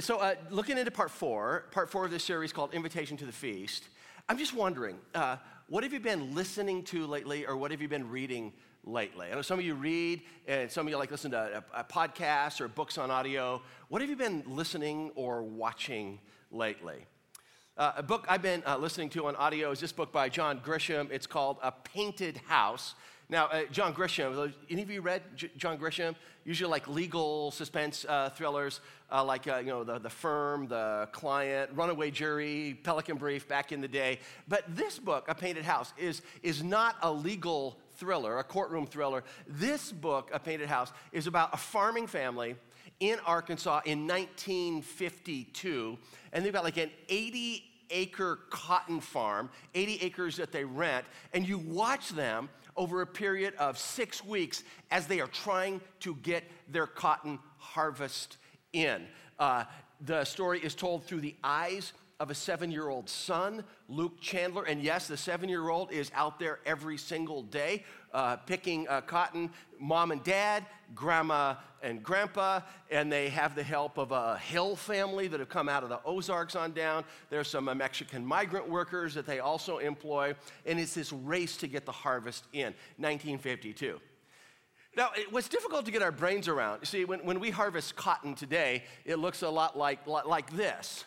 So, uh, looking into part four, part four of this series called Invitation to the Feast, I'm just wondering, uh, what have you been listening to lately, or what have you been reading lately? I know some of you read, and some of you like listen to a, a podcasts or books on audio. What have you been listening or watching lately? Uh, a book I've been uh, listening to on audio is this book by John Grisham. It's called A Painted House. Now, uh, John Grisham, any of you read J- John Grisham? Usually like legal suspense uh, thrillers, uh, like, uh, you know, the, the Firm, The Client, Runaway Jury, Pelican Brief back in the day. But this book, A Painted House, is, is not a legal thriller, a courtroom thriller. This book, A Painted House, is about a farming family in Arkansas in 1952. And they've got like an 80 acre cotton farm, 80 acres that they rent. And you watch them over a period of six weeks as they are trying to get their cotton harvest in. Uh, the story is told through the eyes of a seven year old son, Luke Chandler. And yes, the seven year old is out there every single day uh, picking uh, cotton. Mom and dad, grandma and grandpa, and they have the help of a Hill family that have come out of the Ozarks on down. There's some uh, Mexican migrant workers that they also employ. And it's this race to get the harvest in 1952. Now, it what's difficult to get our brains around, you see, when, when we harvest cotton today, it looks a lot like, like this.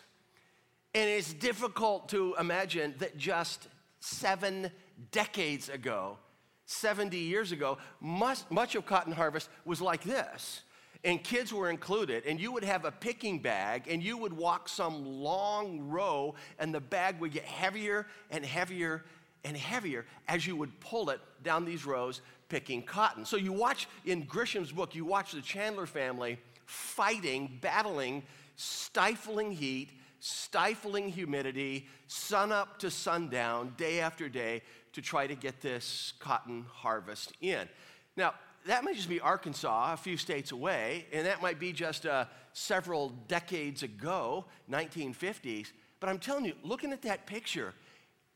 And it's difficult to imagine that just seven decades ago, 70 years ago, much, much of cotton harvest was like this. And kids were included, and you would have a picking bag, and you would walk some long row, and the bag would get heavier and heavier and heavier as you would pull it down these rows picking cotton. So you watch in Grisham's book, you watch the Chandler family fighting, battling, stifling heat, stifling humidity, sun up to sundown, day after day, to try to get this cotton harvest in. Now, that might just be Arkansas, a few states away, and that might be just uh, several decades ago, 1950s. But I'm telling you, looking at that picture,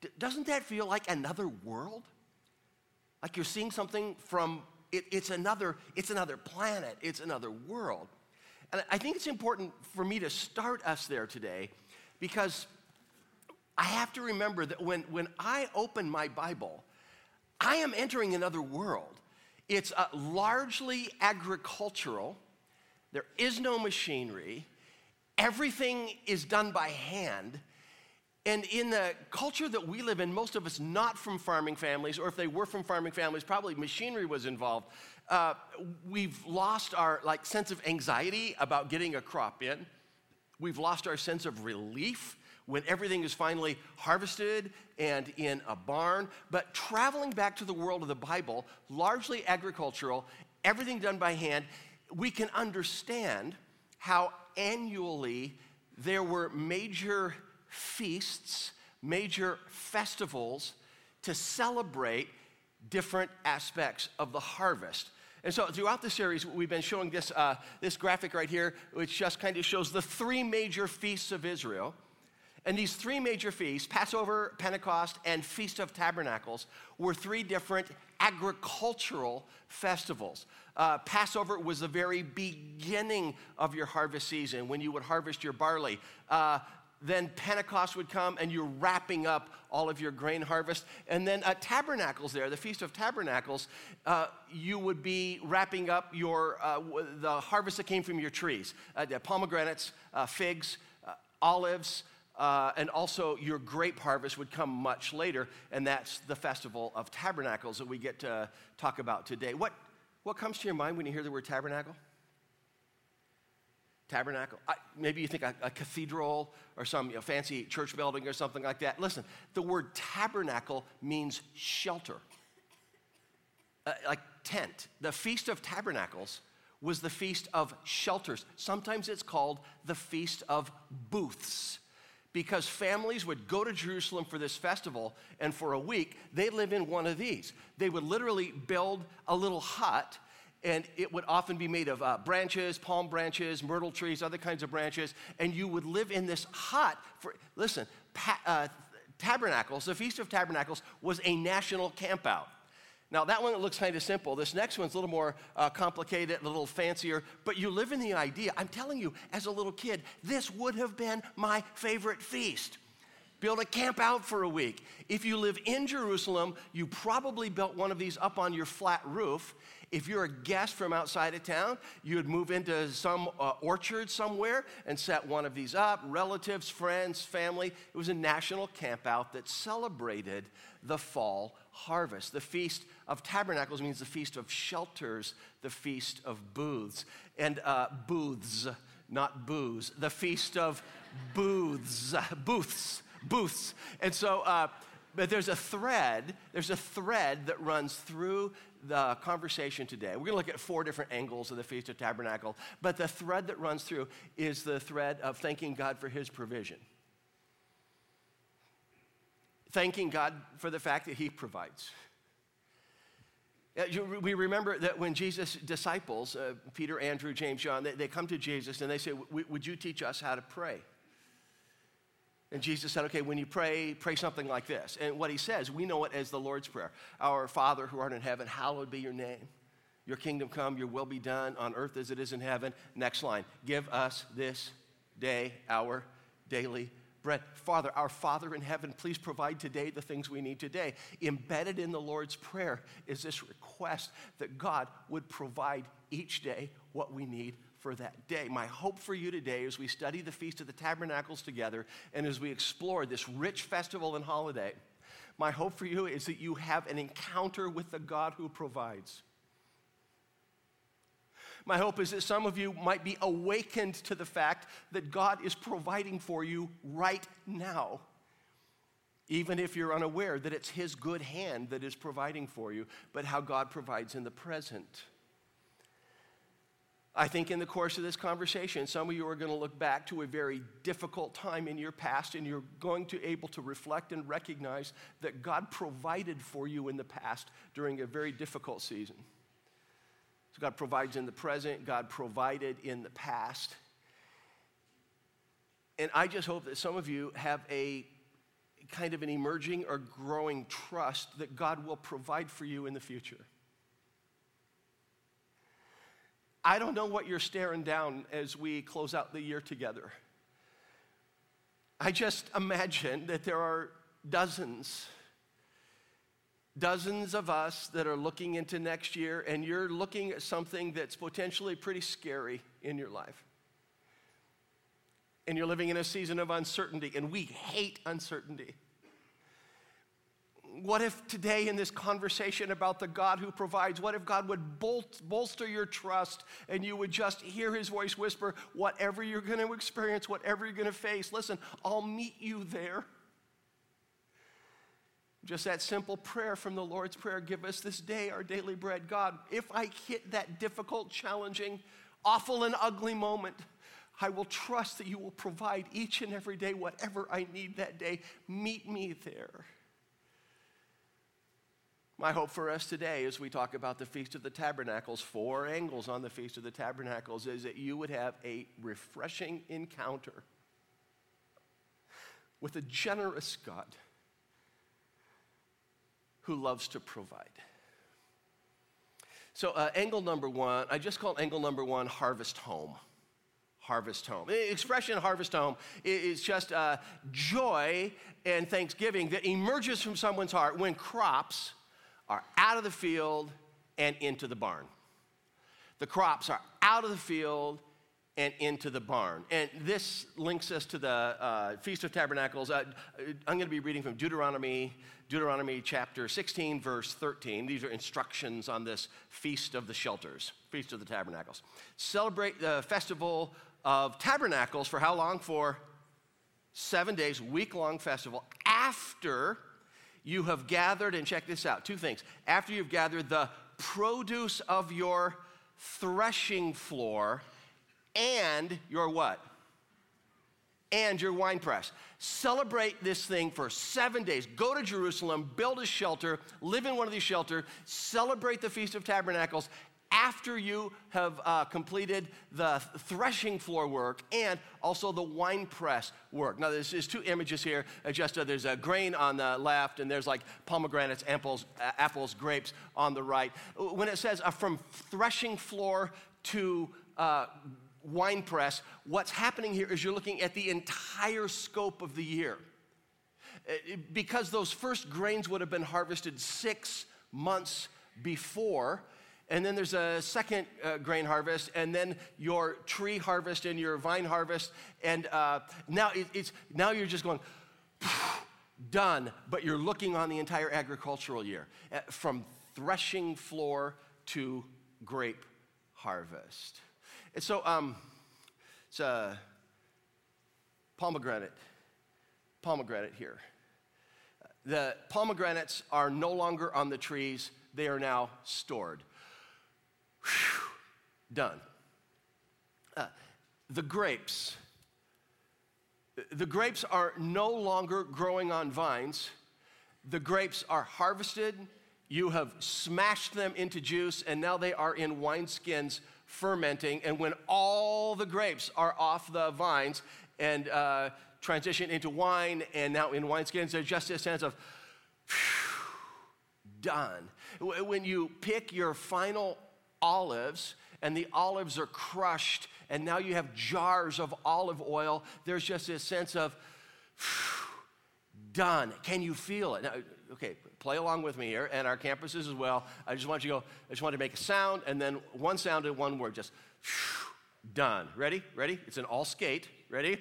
d- doesn't that feel like another world? Like you're seeing something from it, it's another, it's another planet, it's another world. And I think it's important for me to start us there today because I have to remember that when, when I open my Bible, I am entering another world. It's uh, largely agricultural, there is no machinery, everything is done by hand. And in the culture that we live in, most of us not from farming families, or if they were from farming families, probably machinery was involved. Uh, we've lost our like sense of anxiety about getting a crop in. We've lost our sense of relief when everything is finally harvested and in a barn. But traveling back to the world of the Bible, largely agricultural, everything done by hand, we can understand how annually there were major feasts, major festivals to celebrate different aspects of the harvest. And so throughout the series, we've been showing this, uh, this graphic right here, which just kind of shows the three major feasts of Israel. And these three major feasts, Passover, Pentecost, and Feast of Tabernacles, were three different agricultural festivals. Uh, Passover was the very beginning of your harvest season when you would harvest your barley. Uh, then Pentecost would come and you're wrapping up all of your grain harvest. And then uh, Tabernacles there, the Feast of Tabernacles, uh, you would be wrapping up your, uh, the harvest that came from your trees uh, pomegranates, uh, figs, uh, olives. and also, your grape harvest would come much later, and that's the Festival of Tabernacles that we get to talk about today. What, what comes to your mind when you hear the word tabernacle? Tabernacle. I, maybe you think a, a cathedral or some you know, fancy church building or something like that. Listen, the word tabernacle means shelter, uh, like tent. The Feast of Tabernacles was the Feast of Shelters. Sometimes it's called the Feast of Booths because families would go to Jerusalem for this festival, and for a week, they live in one of these. They would literally build a little hut and it would often be made of uh, branches, palm branches, myrtle trees, other kinds of branches, and you would live in this hut for, listen, pa- uh, tabernacles, the Feast of Tabernacles was a national campout. Now, that one looks kind of simple. This next one's a little more uh, complicated, a little fancier, but you live in the idea. I'm telling you, as a little kid, this would have been my favorite feast. Able to camp out for a week. If you live in Jerusalem, you probably built one of these up on your flat roof. If you're a guest from outside of town, you would move into some uh, orchard somewhere and set one of these up. Relatives, friends, family. It was a national campout that celebrated the fall harvest. The Feast of Tabernacles means the Feast of Shelters, the Feast of Booths. And uh, booths, not booze. The Feast of Booths, booths booths. And so, uh, but there's a thread, there's a thread that runs through the conversation today. We're going to look at four different angles of the Feast of Tabernacle, but the thread that runs through is the thread of thanking God for his provision. Thanking God for the fact that he provides. We remember that when Jesus' disciples, uh, Peter, Andrew, James, John, they, they come to Jesus and they say, Would you teach us how to pray? And Jesus said, okay, when you pray, pray something like this. And what he says, we know it as the Lord's Prayer Our Father who art in heaven, hallowed be your name. Your kingdom come, your will be done on earth as it is in heaven. Next line, give us this day our daily bread. Father, our Father in heaven, please provide today the things we need today. Embedded in the Lord's Prayer is this request that God would provide each day what we need for that day. My hope for you today as we study the Feast of the Tabernacles together and as we explore this rich festival and holiday, my hope for you is that you have an encounter with the God who provides. My hope is that some of you might be awakened to the fact that God is providing for you right now. Even if you're unaware that it's His good hand that is providing for you, but how God provides in the present. I think in the course of this conversation, some of you are going to look back to a very difficult time in your past and you're going to able to reflect and recognize that God provided for you in the past during a very difficult season. So God provides in the present, God provided in the past. And I just hope that some of you have a kind of an emerging or growing trust that God will provide for you in the future. I don't know what you're staring down as we close out the year together. I just imagine that there are dozens, dozens of us that are looking into next year, and you're looking at something that's potentially pretty scary in your life. And you're living in a season of uncertainty, and we hate uncertainty what if today in this conversation about the God who provides, what if God would bol- bolster your trust and you would just hear his voice whisper, whatever you're going to experience, whatever you're going to face, listen, I'll meet you there. Just that simple prayer from the Lord's Prayer give us this day our daily bread. God, if I hit that difficult, challenging, awful, and ugly moment, I will trust that you will provide each and every day whatever I need that day. Meet me there. My hope for us today, as we talk about the Feast of the Tabernacles, four angles on the Feast of the Tabernacles, is that you would have a refreshing encounter with a generous God who loves to provide. So, uh, angle number one, I just call angle number one harvest home. Harvest home. The expression harvest home is just uh, joy and thanksgiving that emerges from someone's heart when crops are out of the field and into the barn. The crops are out of the field and into the barn. And this links us to the uh, Feast of Tabernacles. Uh, I'm going to be reading from Deuteronomy, Deuteronomy chapter 16, verse 13. These are instructions on this Feast of the Shelters, Feast of the Tabernacles. Celebrate the festival of tabernacles for how long? For seven days, week long festival after you have gathered, and check this out two things. After you've gathered the produce of your threshing floor and your what? And your wine press. Celebrate this thing for seven days. Go to Jerusalem, build a shelter, live in one of these shelters, celebrate the Feast of Tabernacles after you have uh, completed the threshing floor work and also the wine press work. Now, there's, there's two images here. Uh, just uh, there's a grain on the left, and there's like pomegranates, apples, uh, apples, grapes on the right. When it says uh, from threshing floor to uh, wine press, what's happening here is you're looking at the entire scope of the year. Because those first grains would have been harvested six months before, and then there's a second uh, grain harvest, and then your tree harvest and your vine harvest, and uh, now it, it's now you're just going done, but you're looking on the entire agricultural year uh, from threshing floor to grape harvest. And so, um, it's a pomegranate, pomegranate here. The pomegranates are no longer on the trees; they are now stored. Whew, done. Uh, the grapes. The grapes are no longer growing on vines. The grapes are harvested. You have smashed them into juice, and now they are in wineskins fermenting. And when all the grapes are off the vines and uh, transition into wine and now in wineskins, there's just a sense of done. When you pick your final olives and the olives are crushed and now you have jars of olive oil, there's just this sense of done. Can you feel it? Now, okay, play along with me here, and our campuses as well. I just want you to go, I just want to make a sound, and then one sound and one word, just done. Ready? Ready? It's an all skate. Ready?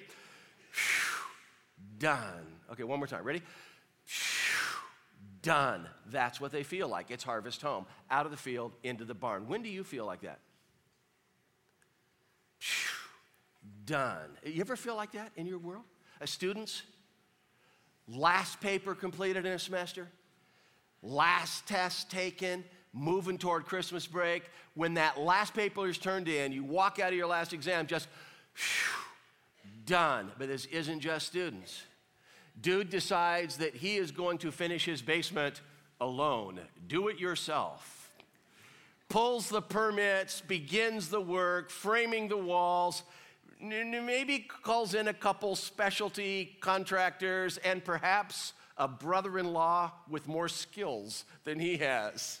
Done. Okay, one more time. Ready? Done. That's what they feel like. It's harvest home, out of the field, into the barn. When do you feel like that? Done. You ever feel like that in your world? As students, last paper completed in a semester, last test taken, moving toward Christmas break. When that last paper is turned in, you walk out of your last exam just done. But this isn't just students. Dude decides that he is going to finish his basement alone, do it yourself. Pulls the permits, begins the work, framing the walls, maybe calls in a couple specialty contractors and perhaps a brother in law with more skills than he has.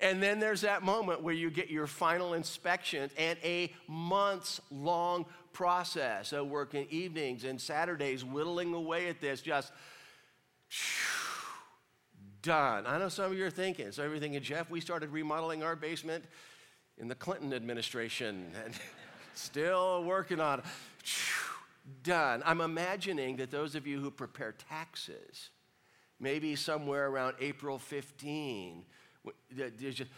And then there's that moment where you get your final inspection and a months long process of working evenings and Saturdays, whittling away at this, just done. I know some of you are thinking, so are thinking, Jeff, we started remodeling our basement in the Clinton administration and still working on it. Done. I'm imagining that those of you who prepare taxes, maybe somewhere around April 15, there's just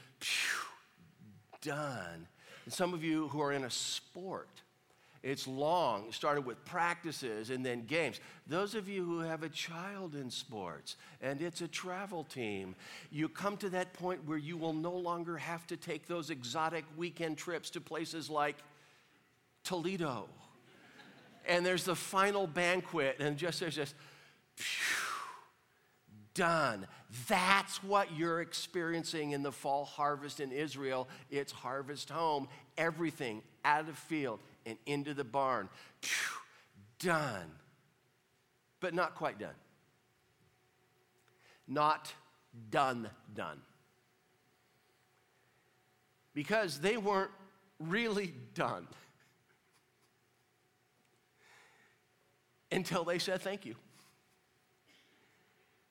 done. And some of you who are in a sport, it's long. It started with practices and then games. Those of you who have a child in sports and it's a travel team, you come to that point where you will no longer have to take those exotic weekend trips to places like Toledo. and there's the final banquet, and just there's just, done. That's what you're experiencing in the fall harvest in Israel. It's harvest home. Everything out of field, and into the barn. done. But not quite done. Not done, done. Because they weren't really done until they said thank you.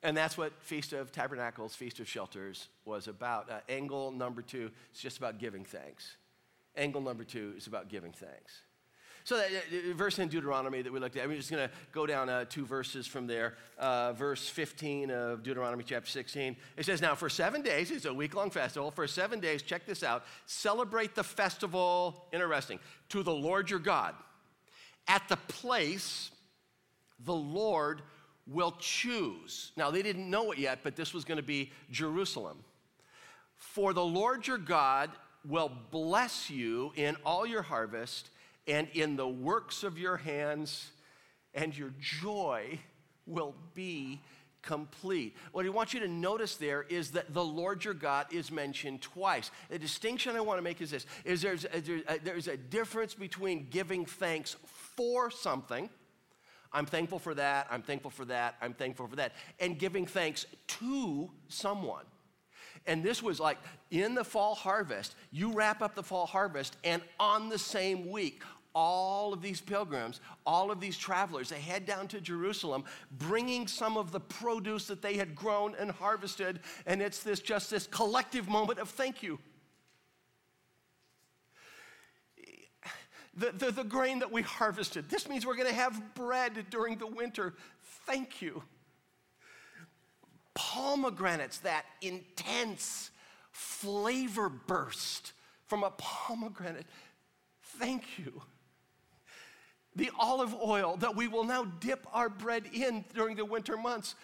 And that's what Feast of Tabernacles, Feast of Shelters was about. Uh, angle number two is just about giving thanks. Angle number two is about giving thanks. So that uh, verse in Deuteronomy that we looked at, I'm just going to go down uh, two verses from there. Uh, verse 15 of Deuteronomy chapter 16. It says, Now for seven days, it's a week long festival. For seven days, check this out, celebrate the festival, interesting, to the Lord your God at the place the Lord will choose. Now, they didn't know it yet, but this was going to be Jerusalem. For the Lord your God will bless you in all your harvest and in the works of your hands, and your joy will be complete. What I want you to notice there is that the Lord your God is mentioned twice. The distinction I want to make is this, is there's uh, a, uh, there's a difference between giving thanks for something, I'm thankful for that, I'm thankful for that, I'm thankful for that, and giving thanks to someone. And this was like in the fall harvest, you wrap up the fall harvest, and on the same week, all of these pilgrims, all of these travelers, they head down to Jerusalem, bringing some of the produce that they had grown and harvested, and it's this just this collective moment of thank you. The, the, the grain that we harvested. This means we're going to have bread during the winter. Thank you. Pomegranates, that intense flavor burst from a pomegranate. Thank you the olive oil that we will now dip our bread in during the winter months.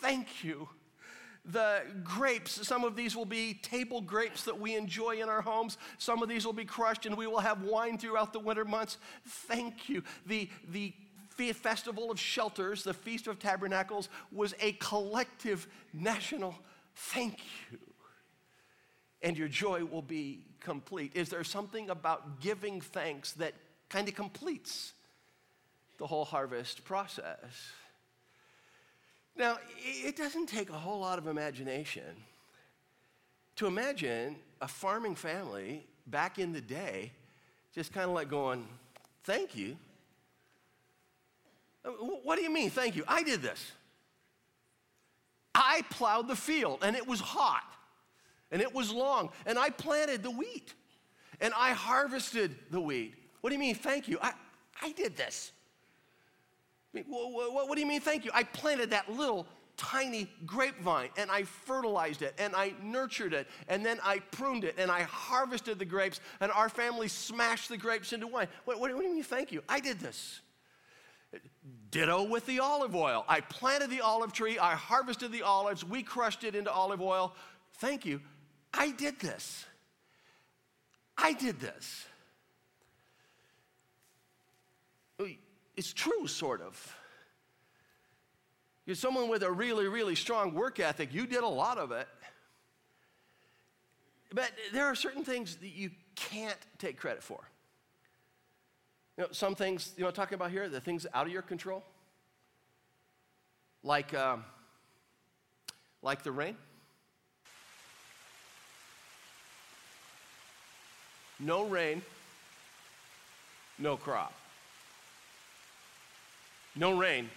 Thank you. The grapes, some of these will be table grapes that we enjoy in our homes. Some of these will be crushed and we will have wine throughout the winter months. Thank you. The, the Festival of Shelters, the Feast of Tabernacles, was a collective national thank you. And your joy will be complete. Is there something about giving thanks that kind of completes the whole harvest process. Now, it doesn't take a whole lot of imagination to imagine a farming family back in the day just kind of like going, Thank you. Uh, what do you mean, thank you? I did this. I plowed the field and it was hot and it was long and I planted the wheat and I harvested the wheat what do you mean, thank you? I, I did this. what, what, what do you mean, thank you? I planted that little tiny grapevine and I fertilized it and I nurtured it and then I pruned it and I harvested the grapes and our family smashed the grapes into wine. What, what, what, do you mean, thank you? I did this. Ditto with the olive oil. I planted the olive tree, I harvested the olives, we crushed it into olive oil. Thank you. I did this. I did this. It's true, sort of. You're someone with a really, really strong work ethic. You did a lot of it. But there are certain things that you can't take credit for. You know, some things, you know, talking about here, the things out of your control, like, um, like the rain. No rain, no crop. No rain,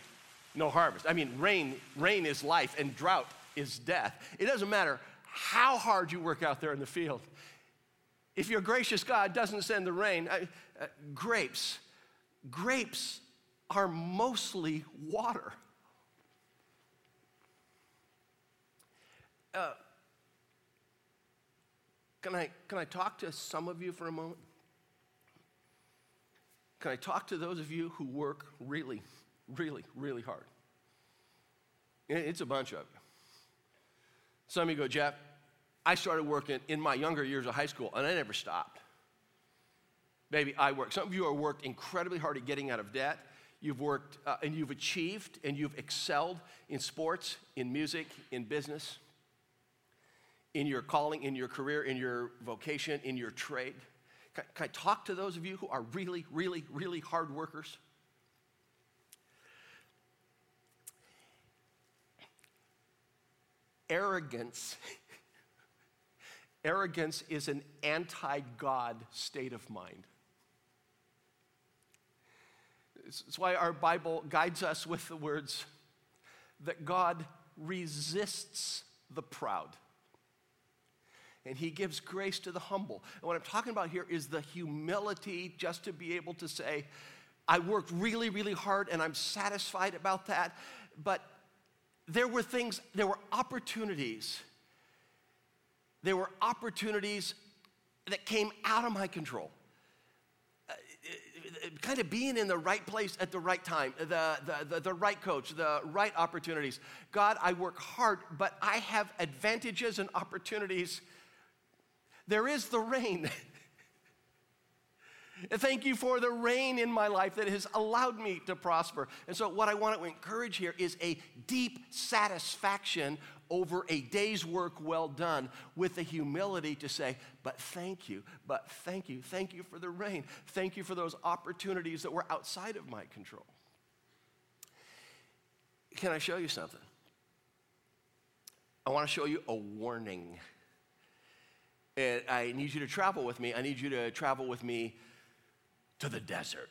no harvest. I mean, rain, rain is life and drought is death. It doesn't matter how hard you work out there in the field. If your gracious God doesn't send the rain, uh, uh, grapes, grapes are mostly water. Uh, can I, can I talk to some of you for a moment? Can I talk to those of you who work really really, really hard. It's a bunch of you. Some of you go, Jeff, I started working in my younger years of high school and I never stopped. Baby, I worked. Some of you have worked incredibly hard at getting out of debt. You've worked uh, and you've achieved and you've excelled in sports, in music, in business, in your calling, in your career, in your vocation, in your trade. Can, can I talk to those of you who are really, really, really hard workers? Arrogance arrogance is an anti-god state of mind. It's why our bible guides us with the words that god resists the proud and he gives grace to the humble. And what i'm talking about here is the humility just to be able to say i worked really really hard and i'm satisfied about that. But there were things, there were opportunities. There were opportunities that came out of my control. Uh, kind of being in the right place at the right time, the, the, the, the, right coach, the right opportunities. God, I work hard, but I have advantages and opportunities. There is the rain. Thank you for the rain in my life that has allowed me to prosper. And so, what I want to encourage here is a deep satisfaction over a day's work well done with the humility to say, But thank you, but thank you, thank you for the rain. Thank you for those opportunities that were outside of my control. Can I show you something? I want to show you a warning. And I need you to travel with me. I need you to travel with me to the desert.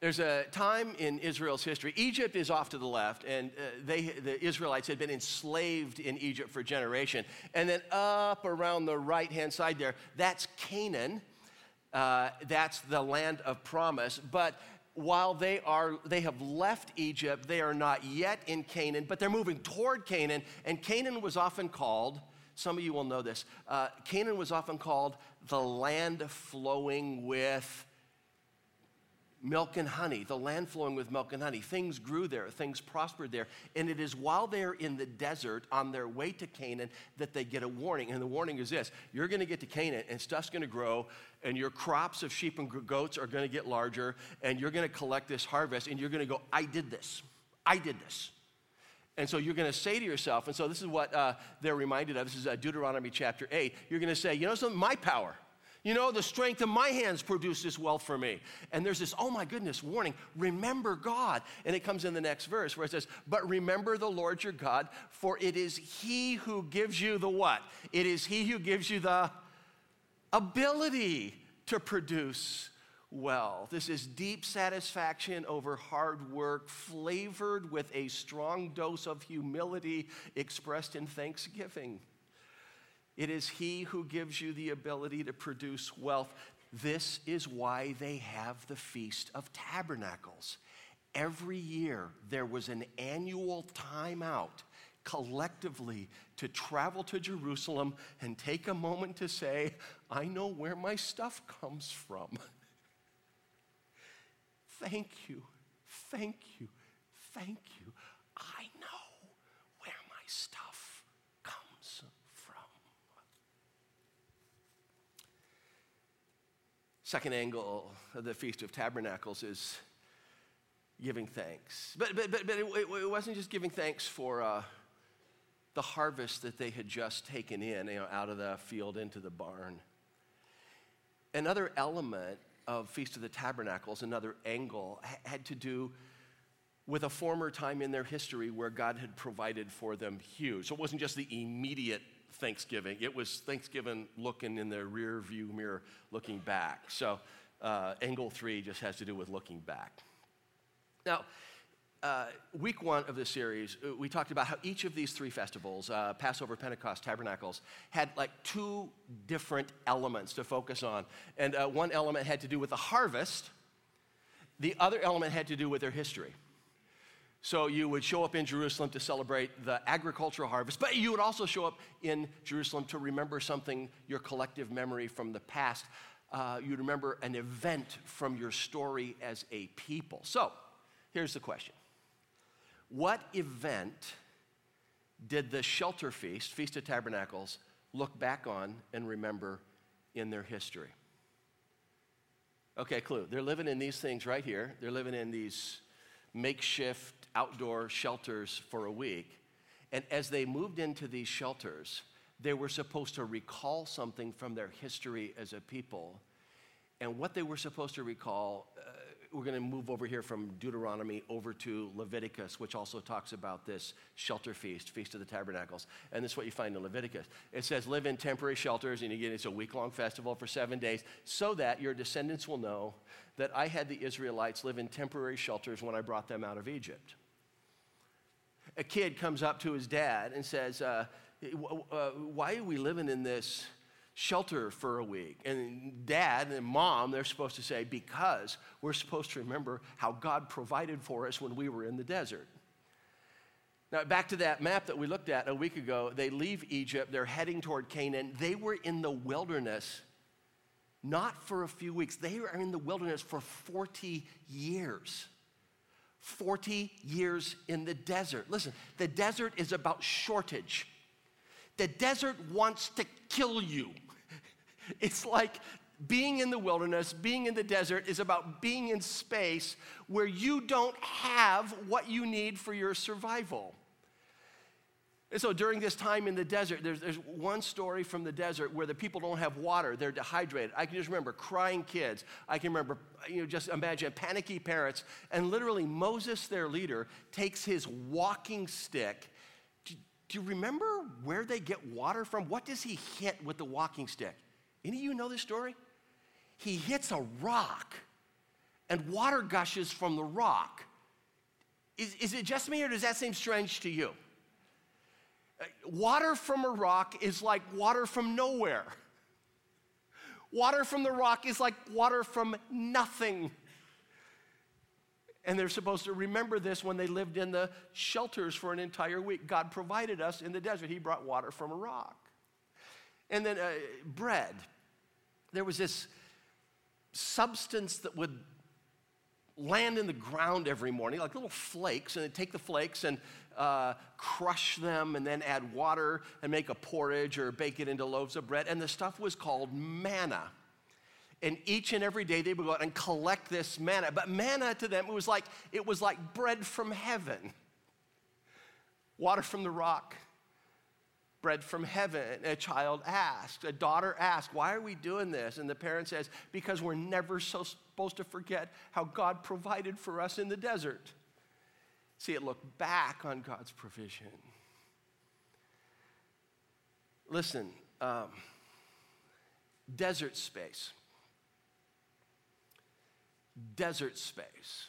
There's a time in Israel's history. Egypt is off to the left, and uh, they, the Israelites had been enslaved in Egypt for generation. And then up around the right hand side there, that's Canaan. Uh, that's the land of promise. But while they are they have left Egypt, they are not yet in Canaan, but they're moving toward Canaan. And Canaan was often called. Some of you will know this. Uh, Canaan was often called the land flowing with milk and honey, the land flowing with milk and honey. Things grew there, things prospered there. And it is while they're in the desert on their way to Canaan that they get a warning. And the warning is this you're going to get to Canaan and stuff's going to grow, and your crops of sheep and goats are going to get larger, and you're going to collect this harvest, and you're going to go, I did this. I did this. And so you're going to say to yourself, and so this is what uh, they're reminded of. This is uh, Deuteronomy chapter 8. You're going to say, you know something? My power. You know, the strength of my hands produced this wealth for me. And there's this, oh my goodness, warning, remember God. And it comes in the next verse where it says, but remember the Lord your God, for it is he who gives you the what? It is he who gives you the ability to produce well. This is deep satisfaction over hard work, flavored with a strong dose of humility expressed in thanksgiving. It is He who gives you the ability to produce wealth. This is why they have the Feast of Tabernacles. Every year, there was an annual timeout collectively to travel to Jerusalem and take a moment to say, I know where my stuff comes from. Thank you, thank you, thank you. I know where my stuff comes from. Second angle of the Feast of Tabernacles is giving thanks. But, but, but, but it, it wasn't just giving thanks for uh, the harvest that they had just taken in, you know, out of the field into the barn. Another element of Feast of the Tabernacles, another angle, had to do with a former time in their history where God had provided for them huge. So it wasn't just the immediate Thanksgiving, it was Thanksgiving looking in the rear view mirror, looking back. So uh, angle three just has to do with looking back. Now, uh, week one of this series, uh, we talked about how each of these three festivals, uh, Passover, Pentecost, Tabernacles, had like two different elements to focus on. And uh, one element had to do with the harvest, the other element had to do with their history. So you would show up in Jerusalem to celebrate the agricultural harvest, but you would also show up in Jerusalem to remember something, your collective memory from the past. Uh, you'd remember an event from your story as a people. So here's the question what event did the shelter feast, Feast of Tabernacles, look back on and remember in their history? Okay, clue. They're living in these things right here. They're living in these makeshift outdoor shelters for a week. And as they moved into these shelters, they were supposed to recall something from their history as a people. And what they were supposed to recall uh, we're going to move over here from Deuteronomy over to Leviticus, which also talks about this shelter feast, Feast of the Tabernacles. And this is what you find in Leviticus. It says, live in temporary shelters, and again, it's a week long festival for seven days, so that your descendants will know that I had the Israelites live in temporary shelters when I brought them out of Egypt. A kid comes up to his dad and says, uh, uh, Why are we living in this? Shelter for a week. And dad and mom, they're supposed to say, because we're supposed to remember how God provided for us when we were in the desert. Now, back to that map that we looked at a week ago, they leave Egypt, they're heading toward Canaan. They were in the wilderness not for a few weeks, they are in the wilderness for 40 years. 40 years in the desert. Listen, the desert is about shortage. The desert wants to kill you. It's like being in the wilderness, being in the desert, is about being in space where you don't have what you need for your survival. And so during this time in the desert, there's, there's one story from the desert where the people don't have water, they're dehydrated. I can just remember crying kids. I can remember, you know, just imagine panicky parents. And literally, Moses, their leader, takes his walking stick. Do, do you remember where they get water from? What does he hit with the walking stick? Any of you know this story? He hits a rock, and water gushes from the rock. Is, is it just me, or does that seem strange to you? Water from a rock is like water from nowhere. Water from the rock is like water from nothing. And they're supposed to remember this when they lived in the shelters for an entire week. God provided us in the desert, He brought water from a rock. And then uh, bread. There was this substance that would land in the ground every morning, like little flakes, and they'd take the flakes and uh, crush them and then add water and make a porridge or bake it into loaves of bread. And the stuff was called manna. And each and every day they would go out and collect this manna. But manna to them, it was like, it was like bread from heaven. Water from the rock, bread from heaven. A child asked, a daughter asked, Why are we doing this? And the parent says, Because we're never so supposed to forget how God provided for us in the desert. See, it looked back on God's provision. Listen, um, desert space. Desert space.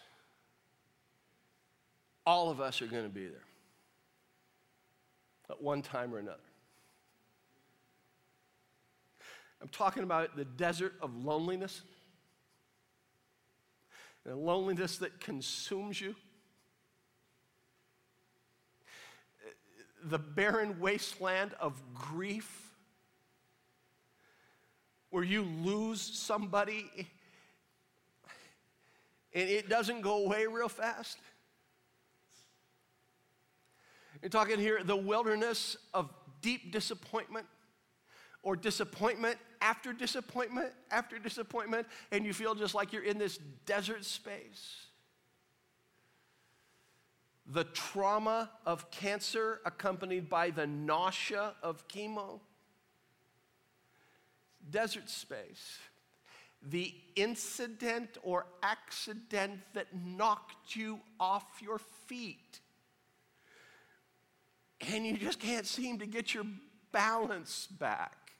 All of us are going to be there at one time or another. I'm talking about the desert of loneliness, and loneliness that consumes you. the barren wasteland of grief where you lose somebody and it doesn't go away real fast. You're talking here the wilderness of deep disappointment or disappointment after disappointment after disappointment, and you feel just like you're in this desert space. The trauma of cancer accompanied by the nausea of chemo, desert space, the incident or accident that knocked you off your feet, and you just can't seem to get your balance back.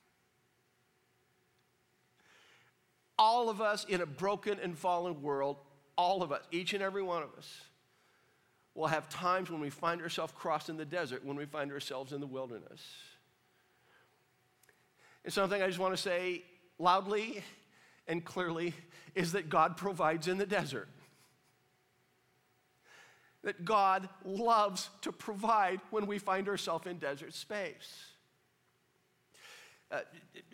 All of us in a broken and fallen world, all of us, each and every one of us, will have times when we find ourselves crossing the desert, when we find ourselves in the wilderness. And something I just want to say loudly and clearly is that God provides in the desert. That God loves to provide when we find ourselves in desert space. Uh,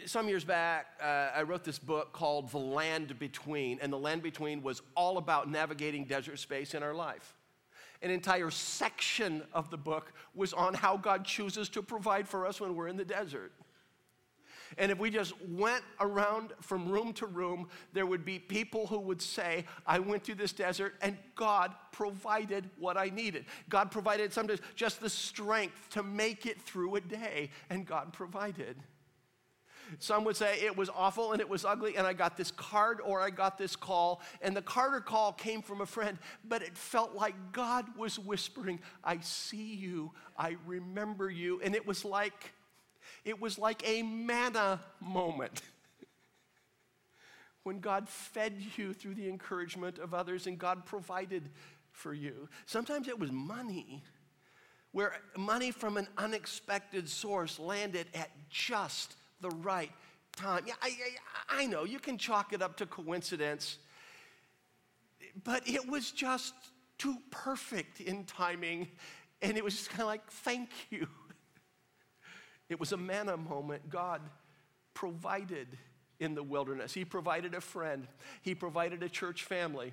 some years back, uh, I wrote this book called The Land Between, and The Land Between was all about navigating desert space in our life an entire section of the book was on how God chooses to provide for us when we're in the desert. And if we just went around from room to room, there would be people who would say, I went through this desert and God provided what I needed. God provided sometimes just the strength to make it through a day, and God provided. Some would say it was awful and it was ugly, and I got this card or I got this call. And the card or call came from a friend, but it felt like God was whispering, I see you, I remember you. And it was like, it was like a manna moment. when God fed you through the encouragement of others and God provided for you. Sometimes it was money, where money from an unexpected source landed at just the right time. Yeah, I, I, I know you can chalk it up to coincidence, but it was just too perfect in timing, and it was just kind of like, thank you. It was a manna moment. God provided in the wilderness. He provided a friend, He provided a church family.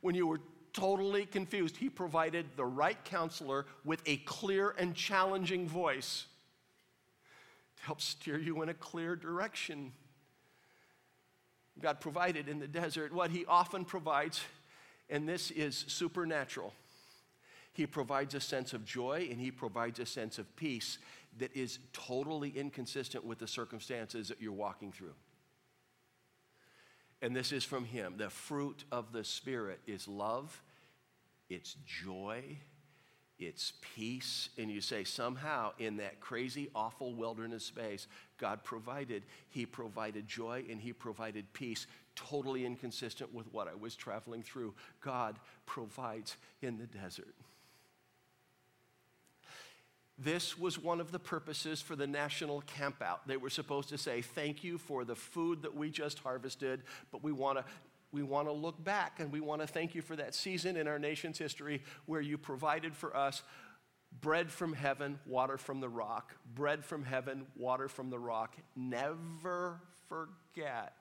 When you were totally confused, He provided the right counselor with a clear and challenging voice to help steer you in a clear direction. God provided in the desert what He often provides, and this is supernatural. He provides a sense of joy and He provides a sense of peace that is totally inconsistent with the circumstances that you're walking through. And this is from Him. The fruit of the Spirit is love, it's joy, it's peace. And you say, somehow in that crazy, awful wilderness space, God provided. He provided joy and He provided peace, totally inconsistent with what I was traveling through. God provides in the desert. This was one of the purposes for the national campout. They were supposed to say, Thank you for the food that we just harvested, but we want to. We want to look back and we want to thank you for that season in our nation's history where you provided for us bread from heaven, water from the rock. Bread from heaven, water from the rock. Never forget.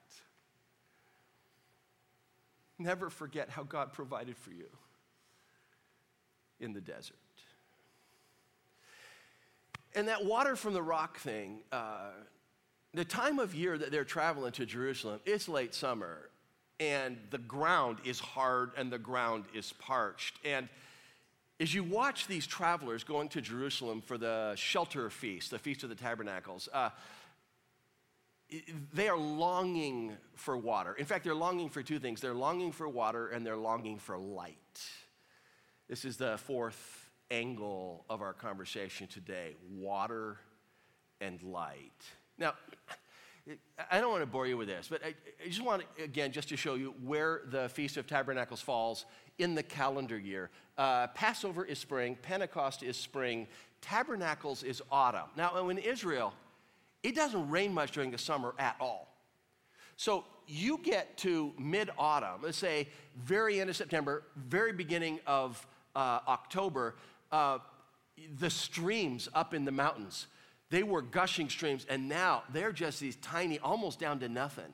Never forget how God provided for you in the desert. And that water from the rock thing, uh, the time of year that they're traveling to Jerusalem, it's late summer, and the ground is hard and the ground is parched. And as you watch these travelers going to Jerusalem for the shelter feast, the Feast of the Tabernacles, uh, they are longing for water. In fact, they're longing for two things they're longing for water and they're longing for light. This is the fourth angle of our conversation today water and light. Now, I don't want to bore you with this, but I, just want again, just to show you where the Feast of Tabernacles falls in the calendar year. Uh, Passover is spring, Pentecost is spring, Tabernacles is autumn. Now, in Israel, it doesn't rain much during the summer at all. So you get to mid autumn, let's say very end of September, very beginning of uh, October, uh, the streams up in the mountains. They were gushing streams, and now they're just these tiny, almost down to nothing.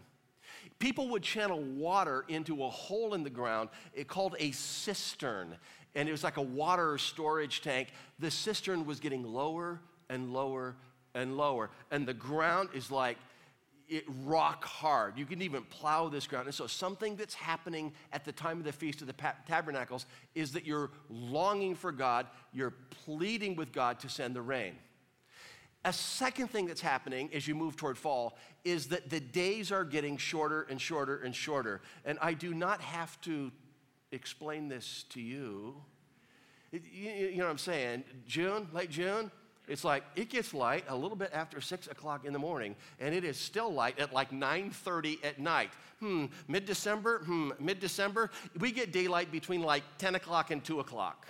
People would channel water into a hole in the ground, it called a cistern, and it was like a water storage tank. The cistern was getting lower and lower and lower, and the ground is like it rock hard. You can even plow this ground. And so, something that's happening at the time of the Feast of the Tabernacles is that you're longing for God, you're pleading with God to send the rain. A second thing that's happening as you move toward fall is that the days are getting shorter and shorter and shorter. And I do not have to explain this to you. You know what I'm saying? June, late June, it's like it gets light a little bit after six o'clock in the morning, and it is still light at like 9:30 at night. Hmm, mid-December, hmm, mid-December, we get daylight between like 10 o'clock and 2 o'clock.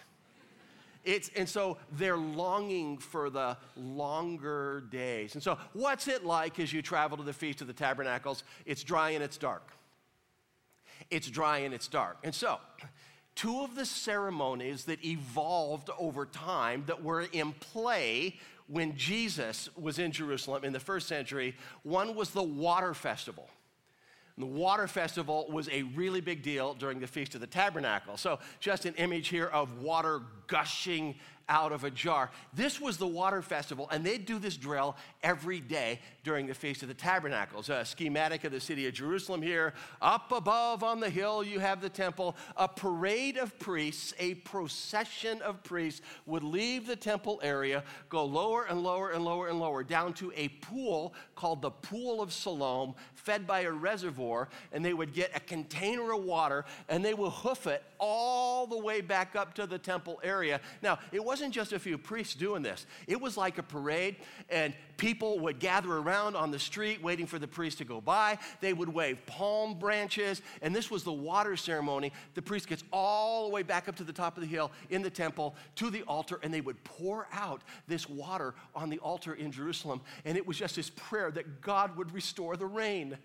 It's, and so they're longing for the longer days. And so, what's it like as you travel to the Feast of the Tabernacles? It's dry and it's dark. It's dry and it's dark. And so, two of the ceremonies that evolved over time that were in play when Jesus was in Jerusalem in the first century. One was the water festival. And the water festival was a really big deal during the Feast of the Tabernacle. So, just an image here of water gushing out of a jar. This was the water festival, and they'd do this drill every day during the Feast of the Tabernacles. A schematic of the city of Jerusalem here. Up above on the hill, you have the temple. A parade of priests, a procession of priests would leave the temple area, go lower and lower and lower and lower, down to a pool called the Pool of Siloam, fed by a reservoir, and they would get a container of water and they would hoof it all the way back up to the temple area. Now, it wasn't just a few priests doing this, it was like a parade, and people would gather around on the street waiting for the priest to go by. They would wave palm branches, and this was the water ceremony. The priest gets all the way back up to the top of the hill in the temple to the altar, and they would pour out this water on the altar in Jerusalem. And it was just this prayer that God would restore the rain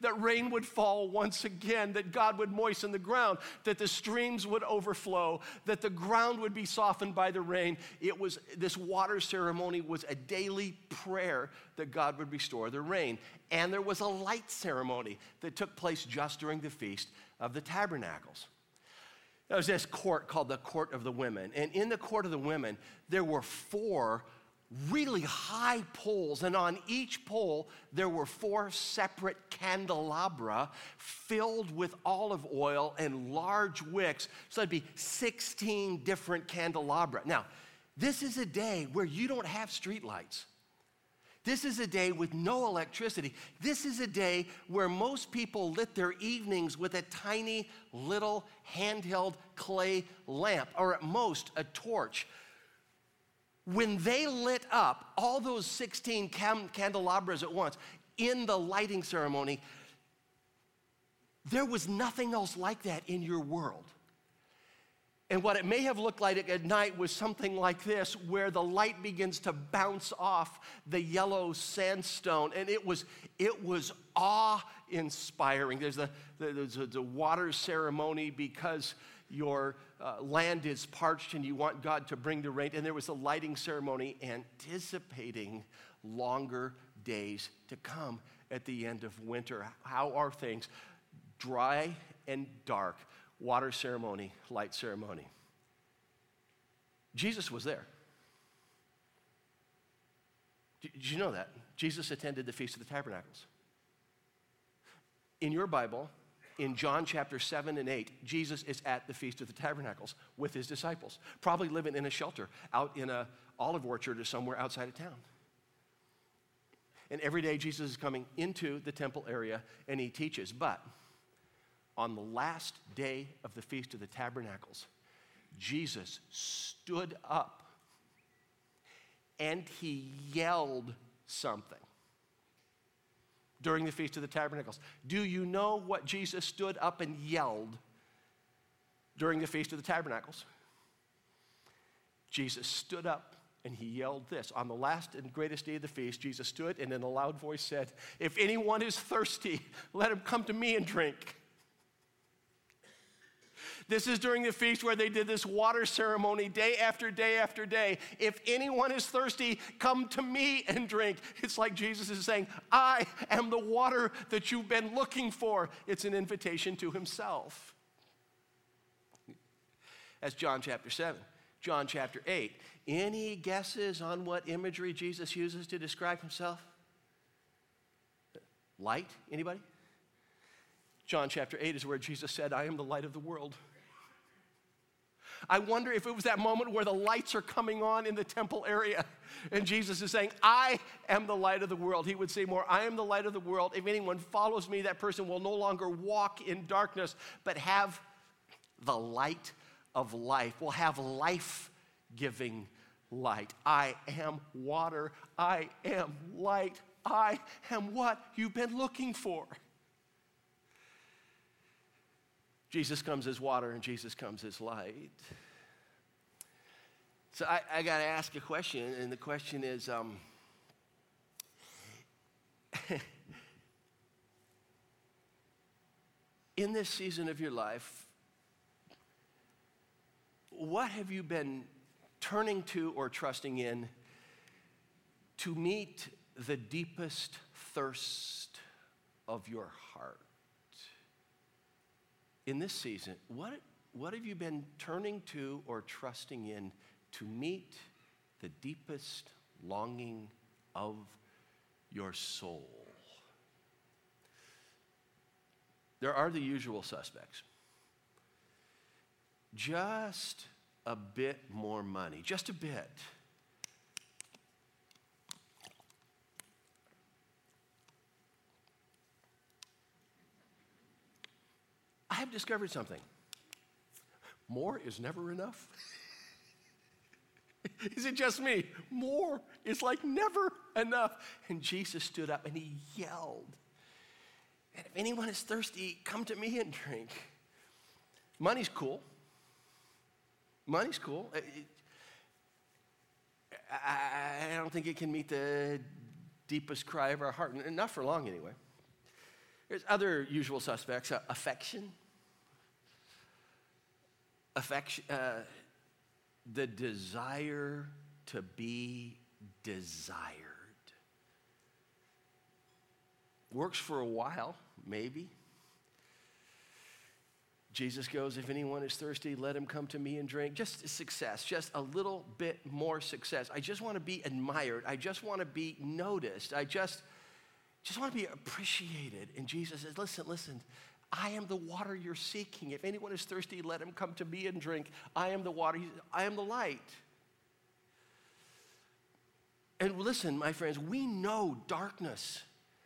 that rain would fall once again, that God would moisten the ground, that the streams would overflow, that the ground would be softened by the rain. It was this water ceremony was a daily prayer that God would restore the rain. And there was a light ceremony that took place just during the feast of the tabernacles. There was this court called the Court of the Women. And in the Court of the Women, there were four really high poles, and on each pole there were four separate candelabra filled with olive oil and large wicks. So that'd be 16 different candelabra. Now, this is a day where you don't have streetlights. This is a day with no electricity. This is a day where most people lit their evenings with a tiny little handheld clay lamp, or at most a torch when they lit up all those 16 cam- candelabras at once in the lighting ceremony, there was nothing else like that in your world. And what it may have looked like at night was something like this, where the light begins to bounce off the yellow sandstone. And it was, it was awe inspiring. There's the, there's the water ceremony because your uh, land is parched and you want God to bring the rain. And there was a lighting ceremony anticipating longer days to come at the end of winter. How are things? Dry and dark. Water ceremony, light ceremony. Jesus was there. Did you know that? Jesus attended the Feast of the Tabernacles. In your Bible, in John chapter 7 and 8, Jesus is at the Feast of the Tabernacles with his disciples, probably living in a shelter out in a olive orchard or somewhere outside of town. And every day Jesus is coming into the temple area and he teaches. But on the last day of the Feast of the Tabernacles, Jesus stood up and he yelled something during the Feast of the Tabernacles. Do you know what Jesus stood up and yelled during the Feast of the Tabernacles? Jesus stood up and he yelled this. On the last and greatest day of the feast, Jesus stood and in a loud voice said, If anyone is thirsty, let him come to me and drink. This is during the feast where they did this water ceremony day after day after day. If anyone is thirsty, come to me and drink. It's like Jesus is saying, I am the water that you've been looking for. It's an invitation to himself. That's John chapter 7. John chapter 8. Any guesses on what imagery Jesus uses to describe himself? Light? Anybody? John chapter 8 is where Jesus said, I am the light of the world. I wonder if it was that moment where the lights are coming on in the temple area and Jesus is saying, I am the light of the world. He would say more, I am the light of the world. If anyone follows me, that person will no longer walk in darkness, but have the light of life, will have life giving light. I am water. I am light. I am what you've been looking for. Jesus comes as water and Jesus comes as light. So I, I got to ask a question, and the question is um, in this season of your life, what have you been turning to or trusting in to meet the deepest thirst of your heart? In this season, what, what have you been turning to or trusting in to meet the deepest longing of your soul? There are the usual suspects. Just a bit more money, just a bit. Have discovered something. More is never enough. is it just me? More is like never enough. And Jesus stood up and he yelled. And if anyone is thirsty, come to me and drink. Money's cool. Money's cool. I don't think it can meet the deepest cry of our heart, not for long anyway. There's other usual suspects uh, affection. Affection, uh, the desire to be desired. Works for a while, maybe. Jesus goes, If anyone is thirsty, let him come to me and drink. Just success, just a little bit more success. I just want to be admired. I just want to be noticed. I just, just want to be appreciated. And Jesus says, Listen, listen, I am the water you're seeking. If anyone is thirsty, let him come to me and drink. I am the water, I am the light. And listen, my friends, we know darkness.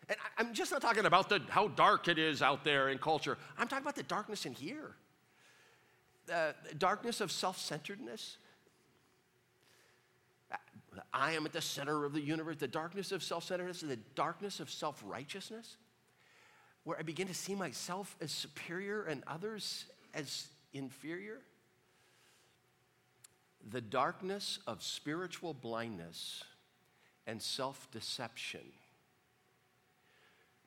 And I'm just not talking about the, how dark it is out there in culture. I'm talking about the darkness in here. The darkness of self centeredness. I am at the center of the universe. The darkness of self centeredness, and the darkness of self righteousness, where I begin to see myself as superior and others as inferior. The darkness of spiritual blindness and self deception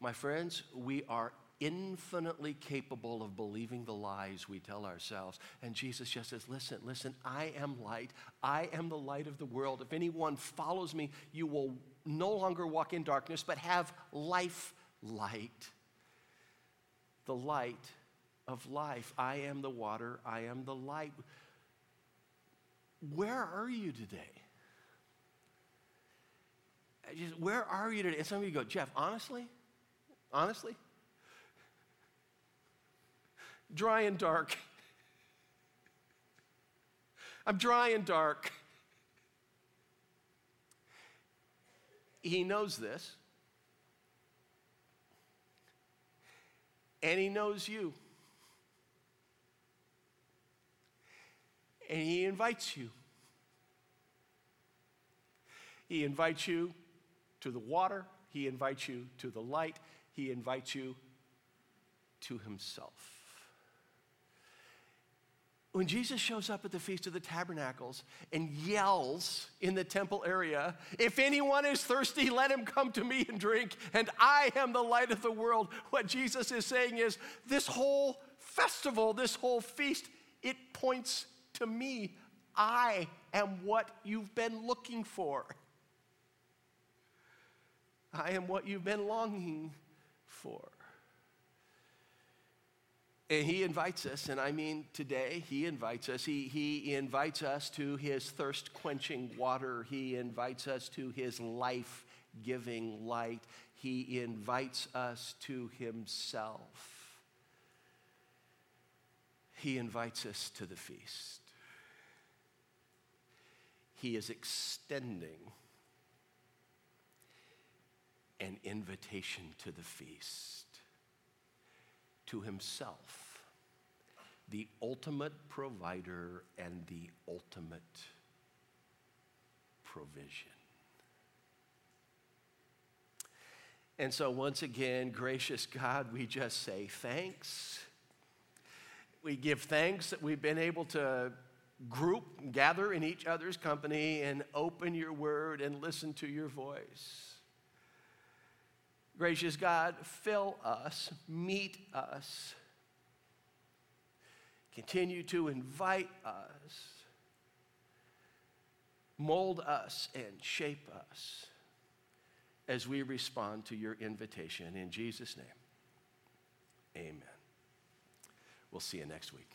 my friends, we are infinitely capable of believing the lies we tell ourselves. And Jesus just says, Listen, listen, I am light. I am the light of the world. If anyone follows me, you will no longer walk in darkness, but have life light. The light of life. I am the water. I am the light. Where are you today? Just, where are you today? And some of you go, Jeff, honestly, honestly? Dry and dark. I'm dry and dark. He knows this. And he knows you. And he invites you. He invites you to the water, he invites you to the light, he invites you to himself. When Jesus shows up at the Feast of the Tabernacles and yells in the temple area, If anyone is thirsty, let him come to me and drink, and I am the light of the world, what Jesus is saying is this whole festival, this whole feast, it points to me. I am what you've been looking for. I am what you've been longing for. And he invites us, and I mean today, he invites us. He, he invites us to his thirst quenching water. He invites us to his life giving light. He invites us to himself. He invites us to the feast. He is extending an invitation to the feast, to himself, the ultimate provider and the ultimate provision. And so, once again, gracious God, we just say thanks. We give thanks that we've been able to group, gather in each other's company, and open your word and listen to your voice. Gracious God, fill us, meet us, continue to invite us, mold us, and shape us as we respond to your invitation. In Jesus' name, amen. We'll see you next week.